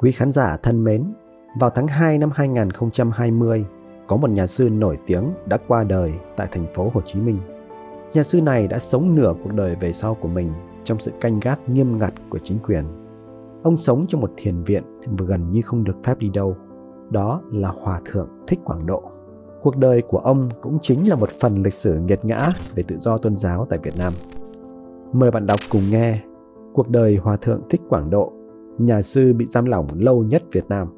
Quý khán giả thân mến, vào tháng 2 năm 2020, có một nhà sư nổi tiếng đã qua đời tại thành phố Hồ Chí Minh. Nhà sư này đã sống nửa cuộc đời về sau của mình trong sự canh gác nghiêm ngặt của chính quyền. Ông sống trong một thiền viện và gần như không được phép đi đâu. Đó là Hòa Thượng Thích Quảng Độ. Cuộc đời của ông cũng chính là một phần lịch sử nghiệt ngã về tự do tôn giáo tại Việt Nam. Mời bạn đọc cùng nghe Cuộc đời Hòa Thượng Thích Quảng Độ, nhà sư bị giam lỏng lâu nhất Việt Nam.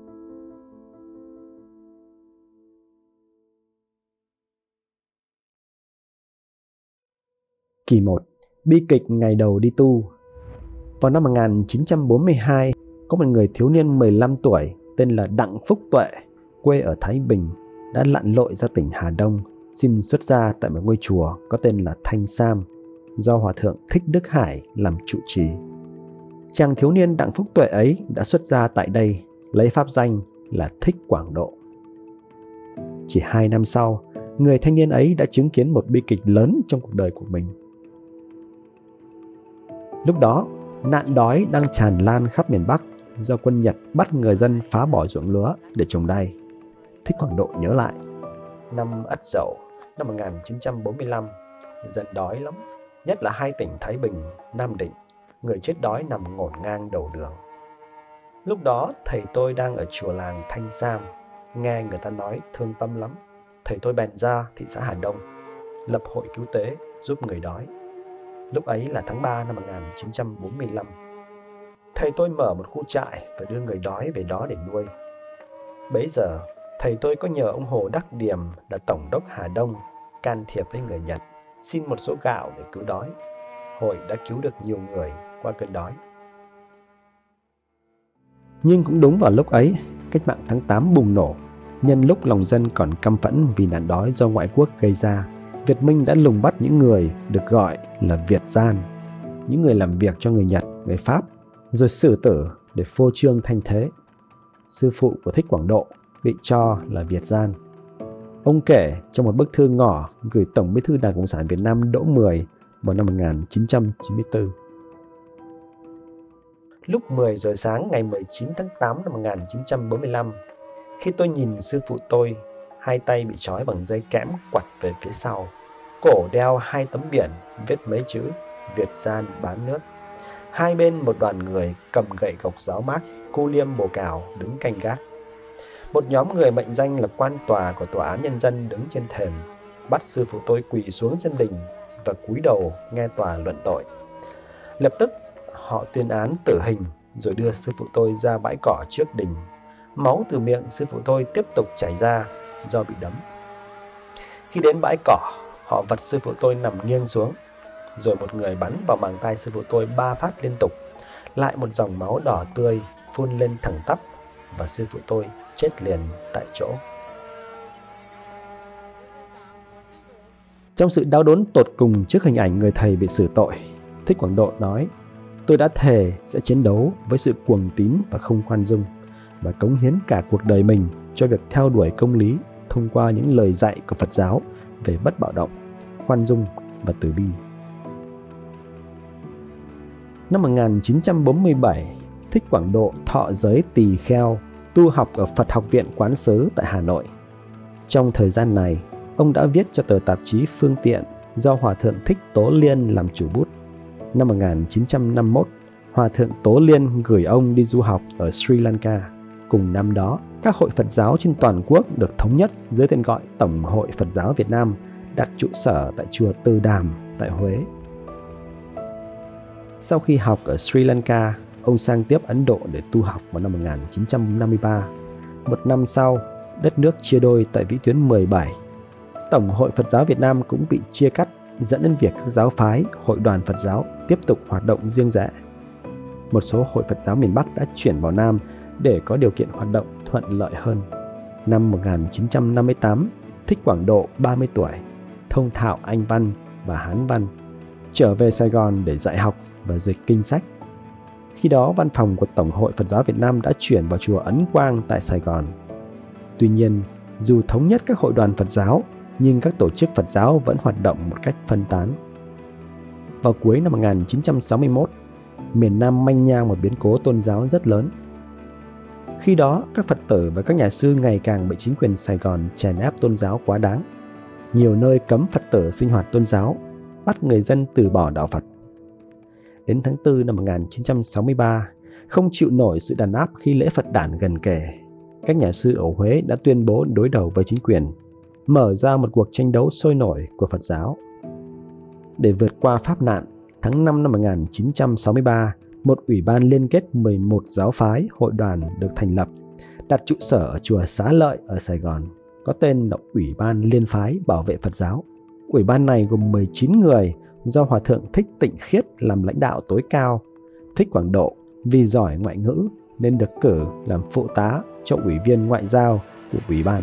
Kỳ 1. Bi kịch ngày đầu đi tu Vào năm 1942, có một người thiếu niên 15 tuổi tên là Đặng Phúc Tuệ, quê ở Thái Bình, đã lặn lội ra tỉnh Hà Đông, xin xuất gia tại một ngôi chùa có tên là Thanh Sam, do Hòa Thượng Thích Đức Hải làm trụ trì. Chàng thiếu niên Đặng Phúc Tuệ ấy đã xuất gia tại đây, lấy pháp danh là Thích Quảng Độ. Chỉ hai năm sau, người thanh niên ấy đã chứng kiến một bi kịch lớn trong cuộc đời của mình. Lúc đó, nạn đói đang tràn lan khắp miền Bắc do quân Nhật bắt người dân phá bỏ ruộng lúa để trồng đay. Thích Quảng Độ nhớ lại, năm Ất Dậu năm 1945, giận đói lắm, nhất là hai tỉnh Thái Bình, Nam Định, người chết đói nằm ngổn ngang đầu đường. Lúc đó thầy tôi đang ở chùa làng Thanh Sam, nghe người ta nói thương tâm lắm. Thầy tôi bèn ra thị xã Hà Đông, lập hội cứu tế giúp người đói. Lúc ấy là tháng 3 năm 1945. Thầy tôi mở một khu trại và đưa người đói về đó để nuôi. Bấy giờ, thầy tôi có nhờ ông Hồ Đắc Điềm là Tổng đốc Hà Đông can thiệp với người Nhật, xin một số gạo để cứu đói. Hội đã cứu được nhiều người qua cơn đói. Nhưng cũng đúng vào lúc ấy, cách mạng tháng 8 bùng nổ. Nhân lúc lòng dân còn căm phẫn vì nạn đói do ngoại quốc gây ra, Việt Minh đã lùng bắt những người được gọi là Việt gian, những người làm việc cho người Nhật, người Pháp, rồi xử tử để phô trương thanh thế. Sư phụ của Thích Quảng Độ bị cho là Việt gian. Ông kể trong một bức thư ngỏ gửi Tổng bí thư Đảng Cộng sản Việt Nam Đỗ Mười vào năm 1994. Lúc 10 giờ sáng ngày 19 tháng 8 năm 1945, khi tôi nhìn sư phụ tôi, hai tay bị trói bằng dây kẽm quặt về phía sau, cổ đeo hai tấm biển viết mấy chữ Việt gian bán nước. Hai bên một đoàn người cầm gậy gộc giáo mát, cu liêm bồ cào đứng canh gác. Một nhóm người mệnh danh là quan tòa của tòa án nhân dân đứng trên thềm, bắt sư phụ tôi quỳ xuống sân đình và cúi đầu nghe tòa luận tội. Lập tức họ tuyên án tử hình rồi đưa sư phụ tôi ra bãi cỏ trước đình. Máu từ miệng sư phụ tôi tiếp tục chảy ra do bị đấm. Khi đến bãi cỏ, họ vật sư phụ tôi nằm nghiêng xuống, rồi một người bắn vào màng tay sư phụ tôi ba phát liên tục. Lại một dòng máu đỏ tươi phun lên thẳng tắp và sư phụ tôi chết liền tại chỗ. Trong sự đau đớn tột cùng trước hình ảnh người thầy bị xử tội, Thích Quảng Độ nói Tôi đã thề sẽ chiến đấu với sự cuồng tín và không khoan dung và cống hiến cả cuộc đời mình cho việc theo đuổi công lý thông qua những lời dạy của Phật giáo về bất bạo động, khoan dung và từ bi. Năm 1947, Thích Quảng Độ thọ giới tỳ kheo, tu học ở Phật học viện Quán Sứ tại Hà Nội. Trong thời gian này, ông đã viết cho tờ tạp chí Phương Tiện do Hòa Thượng Thích Tố Liên làm chủ bút năm 1951, Hòa Thượng Tố Liên gửi ông đi du học ở Sri Lanka. Cùng năm đó, các hội Phật giáo trên toàn quốc được thống nhất dưới tên gọi Tổng hội Phật giáo Việt Nam đặt trụ sở tại chùa Từ Đàm tại Huế. Sau khi học ở Sri Lanka, ông sang tiếp Ấn Độ để tu học vào năm 1953. Một năm sau, đất nước chia đôi tại vĩ tuyến 17. Tổng hội Phật giáo Việt Nam cũng bị chia cắt dẫn đến việc các giáo phái, hội đoàn Phật giáo tiếp tục hoạt động riêng rẽ. Một số hội Phật giáo miền Bắc đã chuyển vào Nam để có điều kiện hoạt động thuận lợi hơn. Năm 1958, Thích Quảng Độ 30 tuổi, thông thạo Anh văn và Hán văn, trở về Sài Gòn để dạy học và dịch kinh sách. Khi đó, văn phòng của Tổng hội Phật giáo Việt Nam đã chuyển vào chùa Ấn Quang tại Sài Gòn. Tuy nhiên, dù thống nhất các hội đoàn Phật giáo nhưng các tổ chức Phật giáo vẫn hoạt động một cách phân tán. Vào cuối năm 1961, miền Nam manh nha một biến cố tôn giáo rất lớn. Khi đó, các Phật tử và các nhà sư ngày càng bị chính quyền Sài Gòn chèn ép tôn giáo quá đáng. Nhiều nơi cấm Phật tử sinh hoạt tôn giáo, bắt người dân từ bỏ đạo Phật. Đến tháng 4 năm 1963, không chịu nổi sự đàn áp khi lễ Phật đản gần kề, các nhà sư ở Huế đã tuyên bố đối đầu với chính quyền, mở ra một cuộc tranh đấu sôi nổi của Phật giáo. Để vượt qua pháp nạn, tháng 5 năm 1963, một ủy ban liên kết 11 giáo phái hội đoàn được thành lập, đặt trụ sở ở chùa Xá Lợi ở Sài Gòn, có tên là Ủy ban Liên phái Bảo vệ Phật giáo. Ủy ban này gồm 19 người do Hòa Thượng Thích Tịnh Khiết làm lãnh đạo tối cao. Thích Quảng Độ vì giỏi ngoại ngữ nên được cử làm phụ tá cho ủy viên ngoại giao của ủy ban.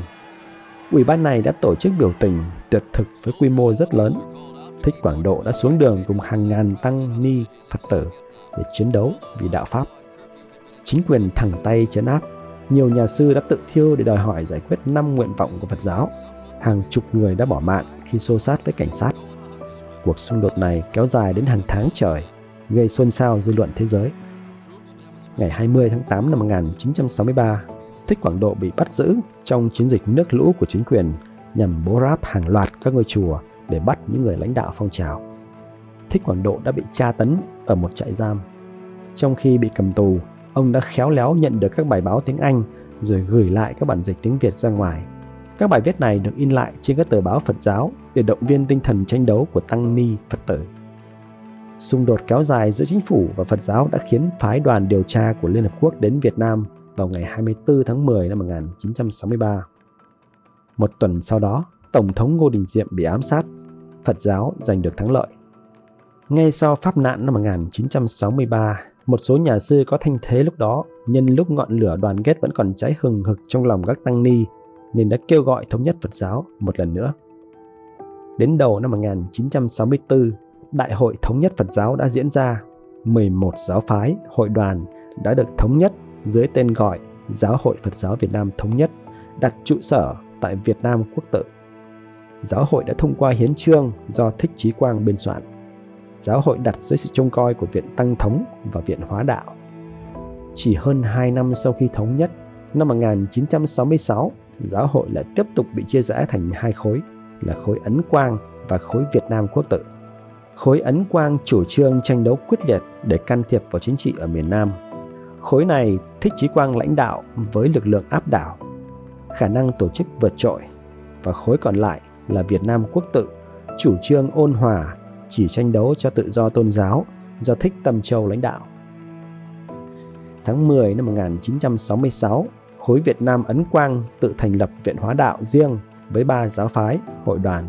Ủy ban này đã tổ chức biểu tình tuyệt thực với quy mô rất lớn. Thích Quảng Độ đã xuống đường cùng hàng ngàn tăng ni Phật tử để chiến đấu vì đạo Pháp. Chính quyền thẳng tay chấn áp, nhiều nhà sư đã tự thiêu để đòi hỏi giải quyết năm nguyện vọng của Phật giáo. Hàng chục người đã bỏ mạng khi xô sát với cảnh sát. Cuộc xung đột này kéo dài đến hàng tháng trời, gây xôn xao dư luận thế giới. Ngày 20 tháng 8 năm 1963, Thích Quảng Độ bị bắt giữ trong chiến dịch nước lũ của chính quyền nhằm bố ráp hàng loạt các ngôi chùa để bắt những người lãnh đạo phong trào. Thích Quảng Độ đã bị tra tấn ở một trại giam. Trong khi bị cầm tù, ông đã khéo léo nhận được các bài báo tiếng Anh rồi gửi lại các bản dịch tiếng Việt ra ngoài. Các bài viết này được in lại trên các tờ báo Phật giáo để động viên tinh thần tranh đấu của tăng ni Phật tử. Xung đột kéo dài giữa chính phủ và Phật giáo đã khiến phái đoàn điều tra của Liên Hợp Quốc đến Việt Nam vào ngày 24 tháng 10 năm 1963. Một tuần sau đó, Tổng thống Ngô Đình Diệm bị ám sát, Phật giáo giành được thắng lợi. Ngay sau pháp nạn năm 1963, một số nhà sư có thanh thế lúc đó nhân lúc ngọn lửa đoàn kết vẫn còn cháy hừng hực trong lòng các tăng ni nên đã kêu gọi thống nhất Phật giáo một lần nữa. Đến đầu năm 1964, Đại hội Thống nhất Phật giáo đã diễn ra. 11 giáo phái, hội đoàn đã được thống nhất dưới tên gọi Giáo hội Phật giáo Việt Nam Thống nhất, đặt trụ sở tại Việt Nam Quốc tự. Giáo hội đã thông qua hiến trương do Thích Chí Quang biên soạn. Giáo hội đặt dưới sự trông coi của Viện Tăng Thống và Viện Hóa Đạo. Chỉ hơn 2 năm sau khi thống nhất, năm 1966, giáo hội lại tiếp tục bị chia rẽ thành hai khối là khối Ấn Quang và khối Việt Nam Quốc tự. Khối Ấn Quang chủ trương tranh đấu quyết liệt để can thiệp vào chính trị ở miền Nam. Khối này thích Chí Quang lãnh đạo với lực lượng áp đảo, khả năng tổ chức vượt trội và khối còn lại là Việt Nam Quốc tự, chủ trương ôn hòa, chỉ tranh đấu cho tự do tôn giáo do Thích Tâm Châu lãnh đạo. Tháng 10 năm 1966, khối Việt Nam Ấn Quang tự thành lập Viện Hóa Đạo riêng với ba giáo phái, hội đoàn.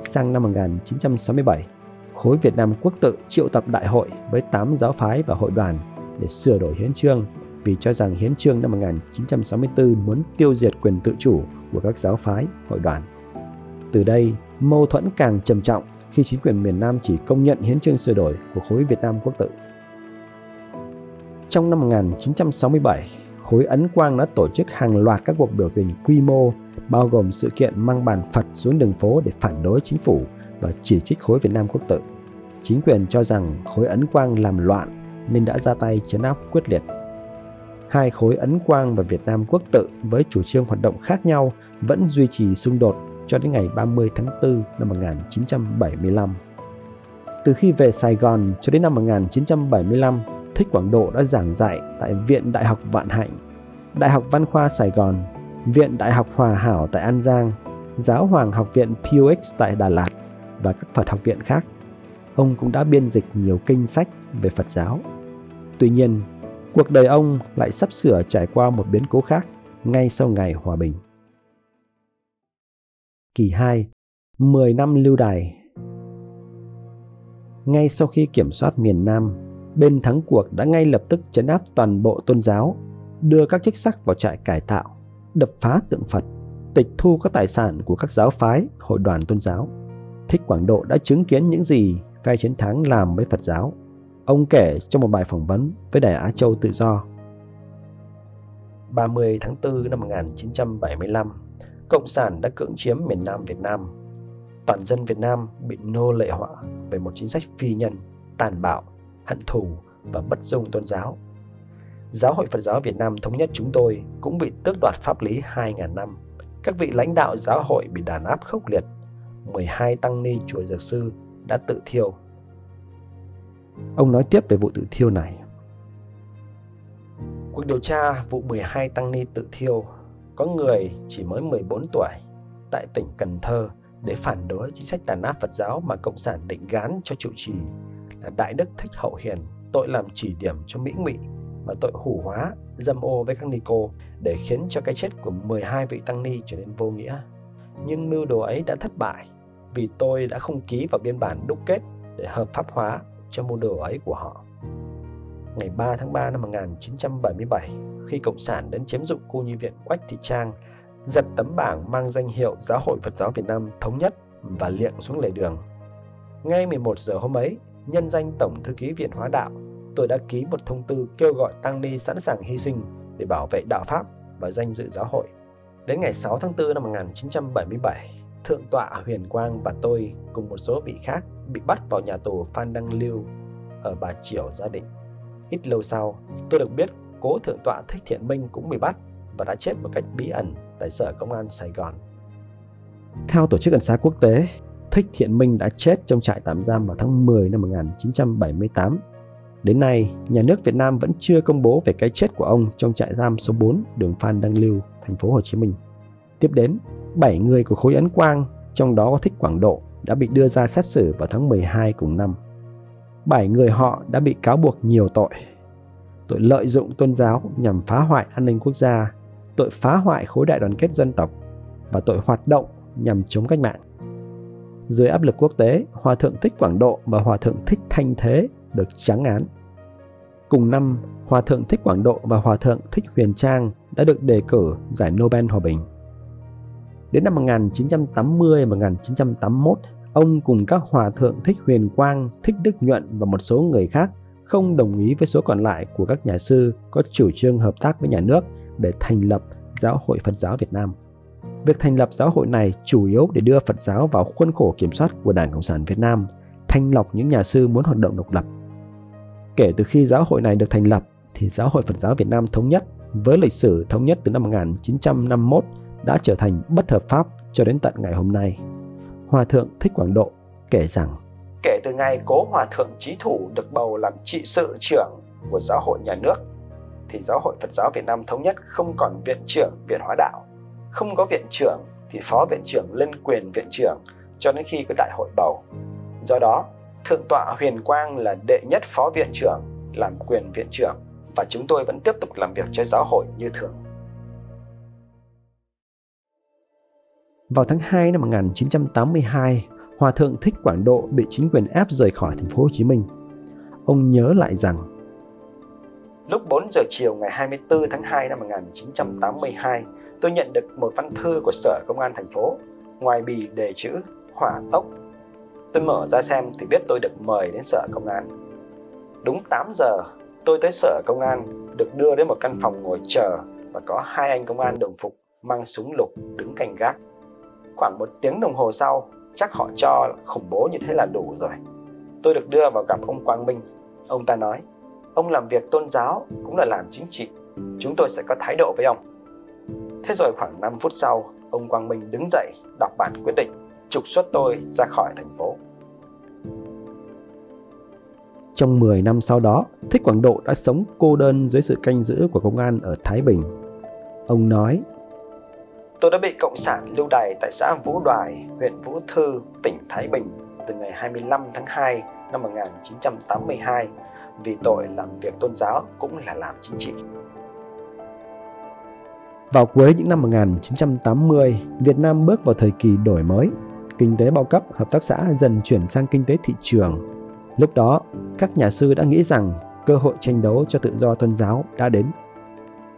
Sang năm 1967, khối Việt Nam Quốc tự triệu tập đại hội với 8 giáo phái và hội đoàn để sửa đổi hiến trương vì cho rằng hiến trương năm 1964 muốn tiêu diệt quyền tự chủ của các giáo phái, hội đoàn. Từ đây, mâu thuẫn càng trầm trọng khi chính quyền miền Nam chỉ công nhận hiến trương sửa đổi của khối Việt Nam Quốc tự. Trong năm 1967, khối Ấn Quang đã tổ chức hàng loạt các cuộc biểu tình quy mô bao gồm sự kiện mang bàn Phật xuống đường phố để phản đối chính phủ và chỉ trích khối Việt Nam Quốc tự. Chính quyền cho rằng khối Ấn Quang làm loạn nên đã ra tay chấn áp quyết liệt. Hai khối Ấn Quang và Việt Nam Quốc tự với chủ trương hoạt động khác nhau vẫn duy trì xung đột cho đến ngày 30 tháng 4 năm 1975. Từ khi về Sài Gòn cho đến năm 1975, Thích Quảng Độ đã giảng dạy tại Viện Đại học Vạn Hạnh, Đại học Văn khoa Sài Gòn, Viện Đại học Hòa Hảo tại An Giang, Giáo hoàng học viện PUX tại Đà Lạt và các Phật học viện khác. Ông cũng đã biên dịch nhiều kinh sách về Phật giáo. Tuy nhiên, cuộc đời ông lại sắp sửa trải qua một biến cố khác ngay sau ngày hòa bình. Kỳ 2 10 năm lưu đài Ngay sau khi kiểm soát miền Nam, bên thắng cuộc đã ngay lập tức chấn áp toàn bộ tôn giáo, đưa các chức sắc vào trại cải tạo, đập phá tượng Phật, tịch thu các tài sản của các giáo phái, hội đoàn tôn giáo. Thích Quảng Độ đã chứng kiến những gì phe chiến thắng làm với Phật giáo. Ông kể trong một bài phỏng vấn với Đài Á Châu Tự Do. 30 tháng 4 năm 1975, Cộng sản đã cưỡng chiếm miền Nam Việt Nam. Toàn dân Việt Nam bị nô lệ hóa về một chính sách phi nhân, tàn bạo, hận thù và bất dung tôn giáo. Giáo hội Phật giáo Việt Nam Thống nhất chúng tôi cũng bị tước đoạt pháp lý 2.000 năm. Các vị lãnh đạo giáo hội bị đàn áp khốc liệt. 12 tăng ni chùa Dược Sư đã tự thiêu. Ông nói tiếp về vụ tự thiêu này. Cuộc điều tra vụ 12 tăng ni tự thiêu có người chỉ mới 14 tuổi tại tỉnh Cần Thơ để phản đối chính sách đàn áp Phật giáo mà Cộng sản định gán cho trụ trì là Đại Đức Thích Hậu Hiền tội làm chỉ điểm cho Mỹ Ngụy và tội hủ hóa, dâm ô với các ni cô để khiến cho cái chết của 12 vị tăng ni trở nên vô nghĩa. Nhưng mưu đồ ấy đã thất bại vì tôi đã không ký vào biên bản đúc kết để hợp pháp hóa cho môn đồ ấy của họ. Ngày 3 tháng 3 năm 1977, khi Cộng sản đến chiếm dụng khu nhi viện Quách Thị Trang, giật tấm bảng mang danh hiệu Giáo hội Phật giáo Việt Nam Thống nhất và liệng xuống lề đường. Ngay 11 giờ hôm ấy, nhân danh Tổng Thư ký Viện Hóa Đạo, tôi đã ký một thông tư kêu gọi tăng ni sẵn sàng hy sinh để bảo vệ đạo Pháp và danh dự giáo hội. Đến ngày 6 tháng 4 năm 1977, Thượng tọa Huyền Quang và tôi cùng một số vị khác bị bắt vào nhà tù Phan Đăng Lưu ở Bà Triểu Gia Định. Ít lâu sau, tôi được biết cố Thượng tọa Thích Thiện Minh cũng bị bắt và đã chết một cách bí ẩn tại Sở Công an Sài Gòn. Theo Tổ chức Ẩn xá Quốc tế, Thích Thiện Minh đã chết trong trại tạm giam vào tháng 10 năm 1978. Đến nay, nhà nước Việt Nam vẫn chưa công bố về cái chết của ông trong trại giam số 4 đường Phan Đăng Lưu, thành phố Hồ Chí Minh. Tiếp đến, 7 người của khối Ấn Quang, trong đó có Thích Quảng Độ, đã bị đưa ra xét xử vào tháng 12 cùng năm. 7 người họ đã bị cáo buộc nhiều tội. Tội lợi dụng tôn giáo nhằm phá hoại an ninh quốc gia, tội phá hoại khối đại đoàn kết dân tộc và tội hoạt động nhằm chống cách mạng. Dưới áp lực quốc tế, Hòa thượng Thích Quảng Độ và Hòa thượng Thích Thanh Thế được trắng án. Cùng năm, Hòa thượng Thích Quảng Độ và Hòa thượng Thích Huyền Trang đã được đề cử giải Nobel Hòa Bình. Đến năm 1980 và 1981, ông cùng các hòa thượng Thích Huyền Quang, Thích Đức Nhuận và một số người khác không đồng ý với số còn lại của các nhà sư có chủ trương hợp tác với nhà nước để thành lập Giáo hội Phật giáo Việt Nam. Việc thành lập giáo hội này chủ yếu để đưa Phật giáo vào khuôn khổ kiểm soát của Đảng Cộng sản Việt Nam, thanh lọc những nhà sư muốn hoạt động độc lập. Kể từ khi giáo hội này được thành lập, thì Giáo hội Phật giáo Việt Nam thống nhất với lịch sử thống nhất từ năm 1951 đã trở thành bất hợp pháp cho đến tận ngày hôm nay. Hòa thượng Thích Quảng Độ kể rằng Kể từ ngày cố Hòa thượng Trí Thủ được bầu làm trị sự trưởng của giáo hội nhà nước thì Giáo hội Phật giáo Việt Nam Thống nhất không còn viện trưởng Viện Hóa Đạo. Không có viện trưởng thì phó viện trưởng lên quyền viện trưởng cho đến khi có đại hội bầu. Do đó, Thượng tọa Huyền Quang là đệ nhất phó viện trưởng làm quyền viện trưởng và chúng tôi vẫn tiếp tục làm việc cho giáo hội như thường. Vào tháng 2 năm 1982, Hòa thượng Thích Quảng Độ bị chính quyền ép rời khỏi thành phố Hồ Chí Minh. Ông nhớ lại rằng Lúc 4 giờ chiều ngày 24 tháng 2 năm 1982, tôi nhận được một văn thư của Sở Công an thành phố, ngoài bì đề chữ hỏa tốc. Tôi mở ra xem thì biết tôi được mời đến Sở Công an. Đúng 8 giờ, tôi tới Sở Công an, được đưa đến một căn phòng ngồi chờ và có hai anh công an đồng phục mang súng lục đứng canh gác. Khoảng một tiếng đồng hồ sau, chắc họ cho khủng bố như thế là đủ rồi. Tôi được đưa vào gặp ông Quang Minh. Ông ta nói, ông làm việc tôn giáo cũng là làm chính trị. Chúng tôi sẽ có thái độ với ông. Thế rồi khoảng 5 phút sau, ông Quang Minh đứng dậy đọc bản quyết định trục xuất tôi ra khỏi thành phố. Trong 10 năm sau đó, Thích Quảng Độ đã sống cô đơn dưới sự canh giữ của công an ở Thái Bình. Ông nói, Tôi đã bị Cộng sản lưu đày tại xã Vũ Đoài, huyện Vũ Thư, tỉnh Thái Bình từ ngày 25 tháng 2 năm 1982 vì tội làm việc tôn giáo cũng là làm chính trị. Vào cuối những năm 1980, Việt Nam bước vào thời kỳ đổi mới. Kinh tế bao cấp, hợp tác xã dần chuyển sang kinh tế thị trường. Lúc đó, các nhà sư đã nghĩ rằng cơ hội tranh đấu cho tự do tôn giáo đã đến.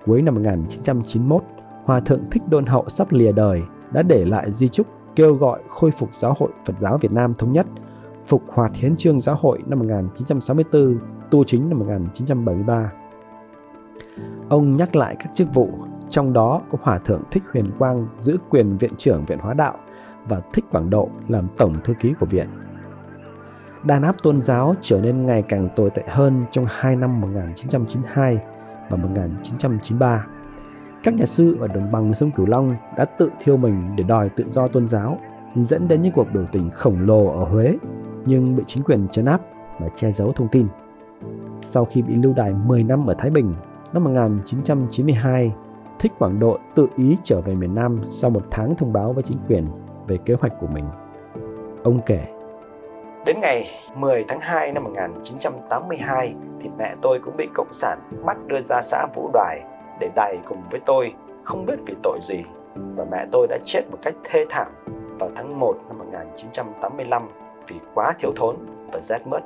Cuối năm 1991, Hòa Thượng Thích Đôn Hậu sắp lìa đời đã để lại di chúc kêu gọi khôi phục giáo hội Phật giáo Việt Nam thống nhất, phục hoạt hiến trương giáo hội năm 1964, tu chính năm 1973. Ông nhắc lại các chức vụ, trong đó có Hòa Thượng Thích Huyền Quang giữ quyền Viện trưởng Viện Hóa Đạo và Thích Quảng Độ làm Tổng Thư ký của Viện. Đàn áp tôn giáo trở nên ngày càng tồi tệ hơn trong hai năm 1992 và 1993. Các nhà sư ở đồng bằng sông Cửu Long đã tự thiêu mình để đòi tự do tôn giáo, dẫn đến những cuộc biểu tình khổng lồ ở Huế, nhưng bị chính quyền chấn áp và che giấu thông tin. Sau khi bị lưu đày 10 năm ở Thái Bình, năm 1992, Thích Quảng Độ tự ý trở về miền Nam sau một tháng thông báo với chính quyền về kế hoạch của mình. Ông kể, Đến ngày 10 tháng 2 năm 1982 thì mẹ tôi cũng bị Cộng sản bắt đưa ra xã Vũ Đoài để đày cùng với tôi, không biết vì tội gì. Và mẹ tôi đã chết một cách thê thảm vào tháng 1 năm 1985 vì quá thiếu thốn và rét mướt.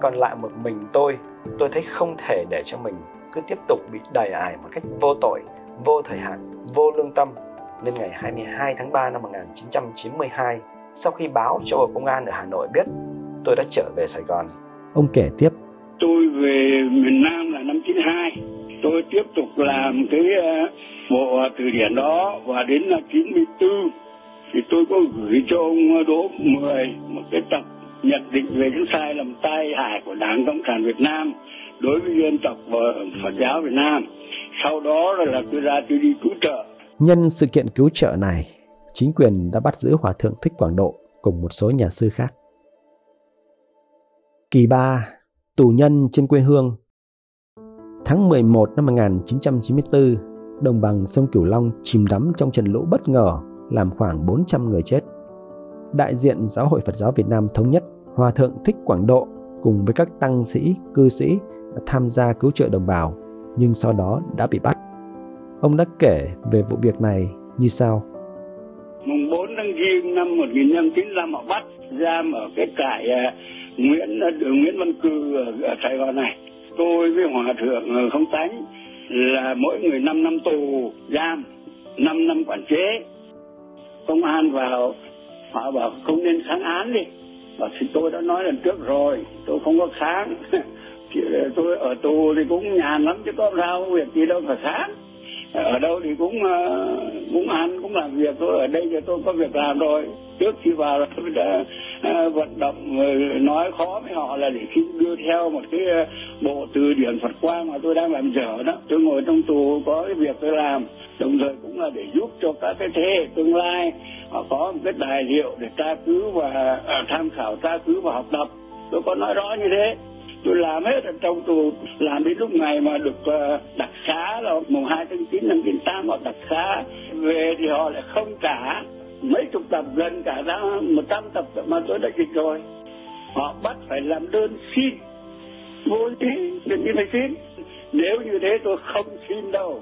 Còn lại một mình tôi, tôi thấy không thể để cho mình cứ tiếp tục bị đày ải một cách vô tội, vô thời hạn, vô lương tâm. Nên ngày 22 tháng 3 năm 1992, sau khi báo cho Bộ Công an ở Hà Nội biết, tôi đã trở về Sài Gòn. Ông kể tiếp. Tôi về miền Nam là năm 92. Tôi tiếp tục làm cái ờ, bộ từ điển đó và đến năm 94 thì tôi có gửi cho ông Đỗ Mười một cái tập nhận định về những sai lầm tai hại của Đảng Cộng sản Việt Nam đối với dân tộc và Phật giáo Việt Nam. Sau đó là tôi ra tôi đi cứu trợ. Nhân sự kiện cứu trợ này, chính quyền đã bắt giữ Hòa Thượng Thích Quảng Độ cùng một số nhà sư khác. Kỳ 3, tù nhân trên quê hương Tháng 11 năm 1994, đồng bằng sông Cửu Long chìm đắm trong trận lũ bất ngờ làm khoảng 400 người chết. Đại diện Giáo hội Phật giáo Việt Nam Thống nhất, Hòa Thượng Thích Quảng Độ cùng với các tăng sĩ, cư sĩ đã tham gia cứu trợ đồng bào, nhưng sau đó đã bị bắt. Ông đã kể về vụ việc này như sau. Mùng 4 tháng Giêng năm 1995 họ bắt giam ở cái trại à, Nguyễn à, đường Nguyễn Văn Cư ở, ở Sài Gòn này. Tôi với Hòa Thượng ờ, Không Tánh là mỗi người 5 năm tù giam, 5 năm quản chế. Công an vào họ bảo không nên kháng án đi. Và thì tôi đã nói lần trước rồi, tôi không có kháng. tôi ở tù thì cũng nhàn lắm chứ có sao việc gì đâu phải kháng ở đâu thì cũng ờ, cũng ăn cũng làm việc tôi ở đây thì tôi có việc làm rồi trước khi vào là tôi đã vận động nói khó với họ là để khi đưa theo một cái ờ, bộ từ điển Phật quang mà tôi đang làm dở đó. Tôi ngồi trong tù có cái việc tôi làm đồng thời cũng là để giúp cho các cái thế hệ tương lai họ có một cái tài liệu để tra cứu và à, tham khảo tra cứu và học tập. Tôi có nói rõ như thế. Tôi làm hết ở trong tù làm đến lúc ngày mà được uh, đặc xá là mùng 2 tháng 9 năm 98 họ đặc xá về thì họ lại không trả mấy chục tập, gần cả ra một trăm tập mà tôi đã dịch rồi. Họ bắt phải làm đơn xin, vô lý đừng như phải xin nếu như thế tôi không xin đâu.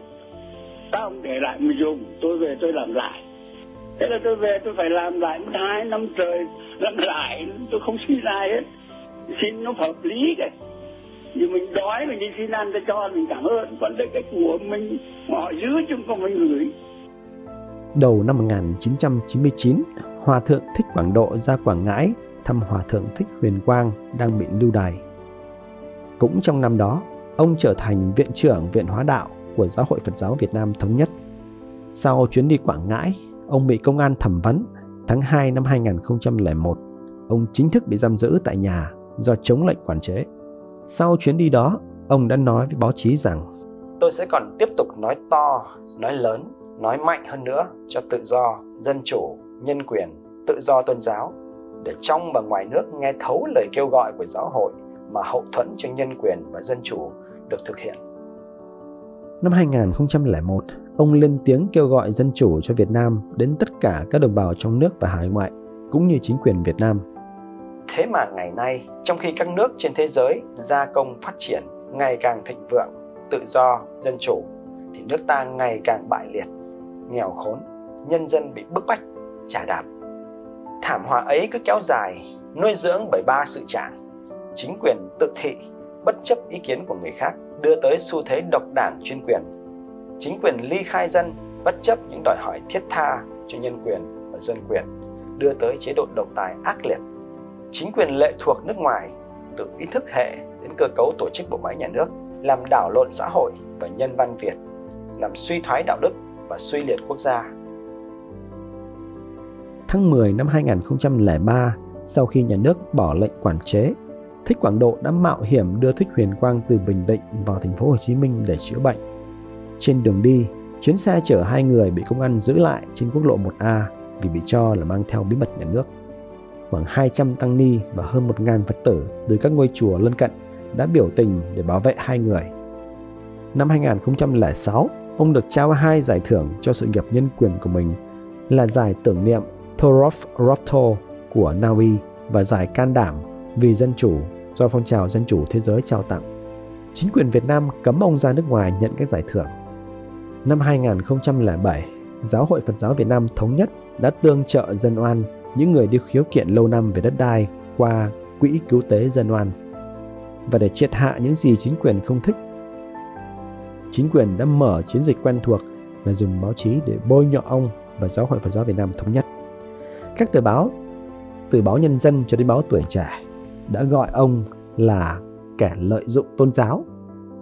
Tao không để lại mà dùng, tôi về tôi làm lại. Thế là tôi về tôi phải làm lại một hai năm trời, làm lại, tôi không xin ai hết. Xin nó hợp lý kìa. Vì mình đói mình đi xin ăn ta cho mình cảm ơn. Còn đây cái của mình, họ giữ chứ không mình gửi. Đầu năm 1999, Hòa Thượng Thích Quảng Độ ra Quảng Ngãi thăm Hòa Thượng Thích Huyền Quang đang bị lưu đày. Cũng trong năm đó, ông trở thành Viện trưởng Viện Hóa Đạo của Giáo hội Phật giáo Việt Nam Thống nhất. Sau chuyến đi Quảng Ngãi, ông bị công an thẩm vấn tháng 2 năm 2001. Ông chính thức bị giam giữ tại nhà do chống lệnh quản chế. Sau chuyến đi đó, ông đã nói với báo chí rằng Tôi sẽ còn tiếp tục nói to, nói lớn, nói mạnh hơn nữa cho tự do, dân chủ, nhân quyền, tự do tôn giáo để trong và ngoài nước nghe thấu lời kêu gọi của giáo hội mà hậu thuẫn cho nhân quyền và dân chủ được thực hiện. Năm 2001, ông lên tiếng kêu gọi dân chủ cho Việt Nam đến tất cả các đồng bào trong nước và hải ngoại, cũng như chính quyền Việt Nam Thế mà ngày nay, trong khi các nước trên thế giới gia công phát triển ngày càng thịnh vượng, tự do, dân chủ, thì nước ta ngày càng bại liệt, nghèo khốn, nhân dân bị bức bách, trả đạp. Thảm họa ấy cứ kéo dài, nuôi dưỡng bởi ba sự trạng. Chính quyền tự thị, bất chấp ý kiến của người khác, đưa tới xu thế độc đảng chuyên quyền. Chính quyền ly khai dân, bất chấp những đòi hỏi thiết tha cho nhân quyền và dân quyền, đưa tới chế độ độc tài ác liệt chính quyền lệ thuộc nước ngoài từ ý thức hệ đến cơ cấu tổ chức bộ máy nhà nước làm đảo lộn xã hội và nhân văn Việt, làm suy thoái đạo đức và suy liệt quốc gia. Tháng 10 năm 2003, sau khi nhà nước bỏ lệnh quản chế, Thích Quảng Độ đã mạo hiểm đưa Thích Huyền Quang từ Bình Định vào thành phố Hồ Chí Minh để chữa bệnh. Trên đường đi, chuyến xe chở hai người bị công an giữ lại trên quốc lộ 1A vì bị cho là mang theo bí mật nhà nước. Khoảng 200 tăng ni và hơn 1.000 Phật tử từ các ngôi chùa lân cận đã biểu tình để bảo vệ hai người. Năm 2006, ông được trao hai giải thưởng cho sự nghiệp nhân quyền của mình là giải tưởng niệm Thorof Ropto của Na Uy và giải can đảm vì dân chủ do phong trào dân chủ thế giới trao tặng. Chính quyền Việt Nam cấm ông ra nước ngoài nhận các giải thưởng. Năm 2007, Giáo hội Phật giáo Việt Nam Thống nhất đã tương trợ dân oan những người đi khiếu kiện lâu năm về đất đai qua Quỹ Cứu tế Dân oan. Và để triệt hạ những gì chính quyền không thích, chính quyền đã mở chiến dịch quen thuộc là dùng báo chí để bôi nhọ ông và Giáo hội Phật giáo Việt Nam Thống nhất. Các tờ báo, từ báo Nhân dân cho đến báo Tuổi Trẻ, đã gọi ông là kẻ lợi dụng tôn giáo,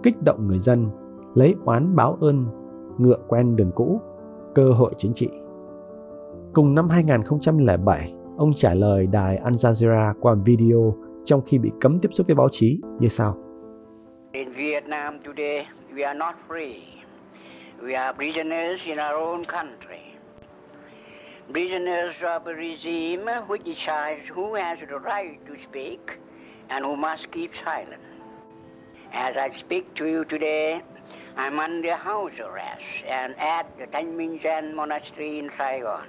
kích động người dân, lấy oán báo ơn, ngựa quen đường cũ, cơ hội chính trị. Cùng năm 2007, ông trả lời đài Al Jazeera qua video trong khi bị cấm tiếp xúc với báo chí như sau. In Vietnam today, we are not free. We are prisoners in our own country. Prisoners of a regime which decides who has the right to speak and who must keep silent. As I speak to you today, I'm under house arrest and at the Thanh Zen Monastery in Saigon.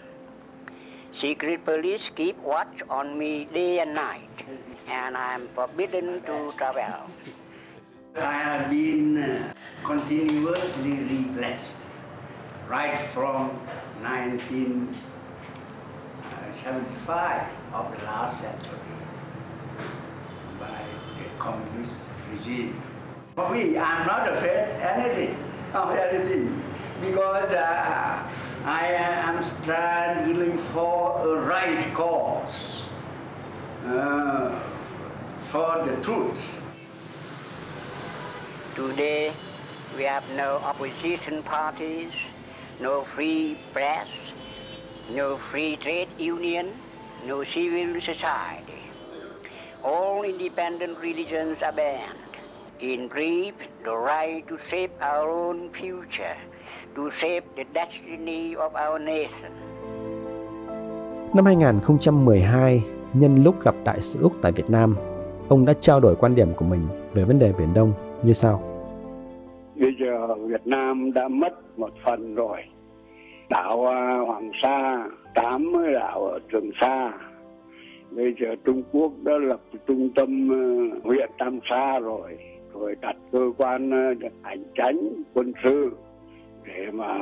Secret police keep watch on me day and night, and I'm forbidden to travel. I have been continuously repressed right from 1975 of the last century by the communist regime. For me, I'm not afraid anything of anything because uh, I am struggling for a right cause, uh, for the truth. Today, we have no opposition parties, no free press, no free trade union, no civil society. All independent religions are banned. In brief, the right to shape our own future, to shape the destiny of our nation. Năm 2012, nhân lúc gặp đại sứ Úc tại Việt Nam, ông đã trao đổi quan điểm của mình về vấn đề Biển Đông như sau. Bây giờ Việt Nam đã mất một phần rồi. Đảo à, Hoàng Sa, tám đảo ở Trường Sa. Bây giờ Trung Quốc đã lập trung tâm à, huyện Tam Sa rồi. Rồi đặt cơ quan à, hành tránh quân sự để mà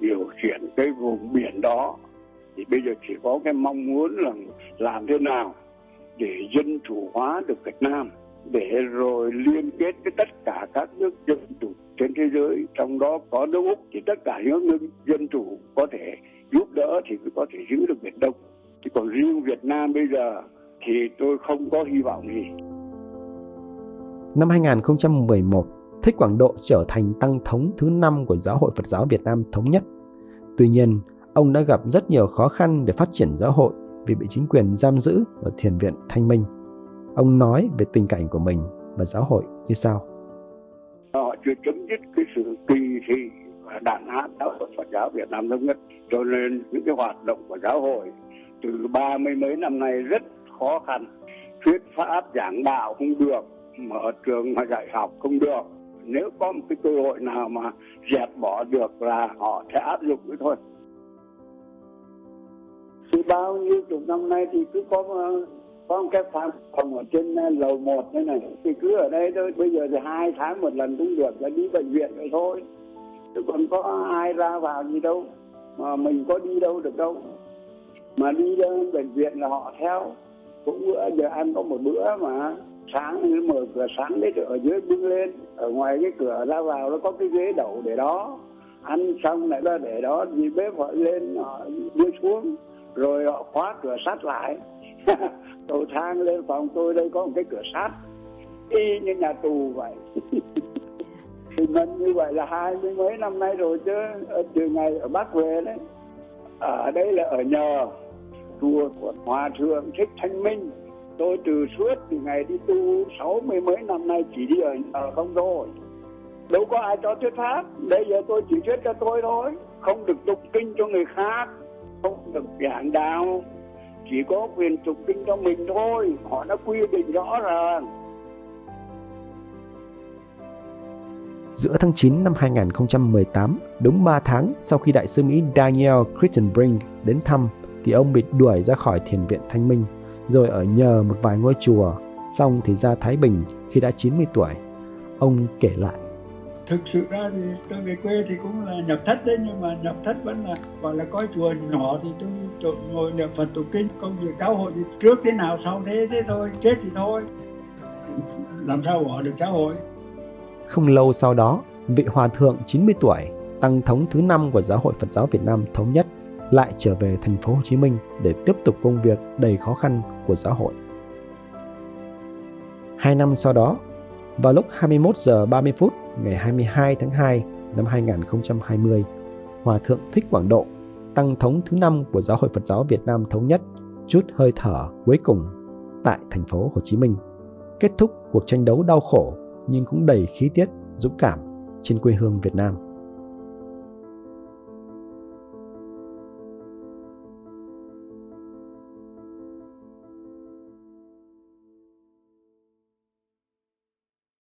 điều khiển cái vùng biển đó. Thì bây giờ chỉ có cái mong muốn là làm thế nào để dân chủ hóa được Việt Nam để rồi liên kết với tất cả các nước dân chủ trên thế giới trong đó có nước úc thì tất cả những nước dân chủ có thể giúp đỡ thì có thể giữ được biển đông thì còn riêng việt nam bây giờ thì tôi không có hy vọng gì Năm 2011, Thích Quảng Độ trở thành tăng thống thứ năm của Giáo hội Phật giáo Việt Nam Thống nhất. Tuy nhiên, ông đã gặp rất nhiều khó khăn để phát triển giáo hội vì bị chính quyền giam giữ ở thiền viện Thanh Minh. Ông nói về tình cảnh của mình và giáo hội như sau. họ chưa chấm dứt cái sự kỳ thị và đàn áp giáo hội Phật giáo Việt Nam thống nhất. Cho nên những cái hoạt động của giáo hội từ ba mươi mấy năm nay rất khó khăn. Thuyết pháp, giảng đạo không được, mở trường mà dạy học không được. Nếu có một cái cơ hội nào mà dẹp bỏ được là họ sẽ áp dụng nữa thôi. Thì bao nhiêu chục năm nay thì cứ có có một cái phòng phòng ở trên ờ, lầu một thế này. Thì cứ ở đây thôi. Bây giờ thì hai tháng một lần cũng được, là đi bệnh viện vậy thôi. Chứ còn có ai ra vào gì đâu. Mà mình có đi đâu được đâu. Mà đi đến bệnh viện là họ theo. Cũng bữa giờ ăn có một bữa mà sáng mở cửa, sáng đấy ở dưới bưng lên. Ở ngoài cái cửa ra vào nó có cái ghế đậu để đó. Ăn xong lại ra để đó, thì bếp họ lên, họ đưa xuống. Rồi họ khóa cửa sắt lại. cầu thang lên phòng tôi đây có một cái cửa sắt. Y như nhà tù vậy. Thì mình như vậy là hai mươi mấy năm nay rồi chứ. Từ ngày ở bắc về đấy ở đây là ở nhờ chùa của hòa thượng thích thanh minh. Tôi từ suốt từ ngày đi tu sáu mươi mấy năm nay chỉ đi ở nhờ không thôi. Đâu có ai cho thuyết pháp. Bây giờ tôi chỉ thuyết cho tôi thôi. Không được tụng kinh cho người khác. Không được giảng đạo chỉ có quyền trục kinh cho mình thôi họ đã quy định rõ ràng Giữa tháng 9 năm 2018, đúng 3 tháng sau khi đại sư Mỹ Daniel Crittenbrink đến thăm, thì ông bị đuổi ra khỏi thiền viện Thanh Minh, rồi ở nhờ một vài ngôi chùa, xong thì ra Thái Bình khi đã 90 tuổi. Ông kể lại. Thực sự ra thì tôi về quê thì cũng là nhập thất đấy, nhưng mà nhập thất vẫn là gọi là coi chùa nhỏ thì tôi ngồi niệm Phật tụng kinh, công việc giáo hội thì trước thế nào sau thế thế thôi, chết thì thôi. Làm sao bỏ được giáo hội? Không lâu sau đó, vị hòa thượng 90 tuổi, tăng thống thứ năm của Giáo hội Phật giáo Việt Nam thống nhất lại trở về thành phố Hồ Chí Minh để tiếp tục công việc đầy khó khăn của giáo hội. Hai năm sau đó, vào lúc 21 giờ 30 phút ngày 22 tháng 2 năm 2020, Hòa thượng Thích Quảng Độ, tăng thống thứ năm của Giáo hội Phật giáo Việt Nam thống nhất, chút hơi thở cuối cùng tại thành phố Hồ Chí Minh, kết thúc cuộc tranh đấu đau khổ nhưng cũng đầy khí tiết, dũng cảm trên quê hương Việt Nam.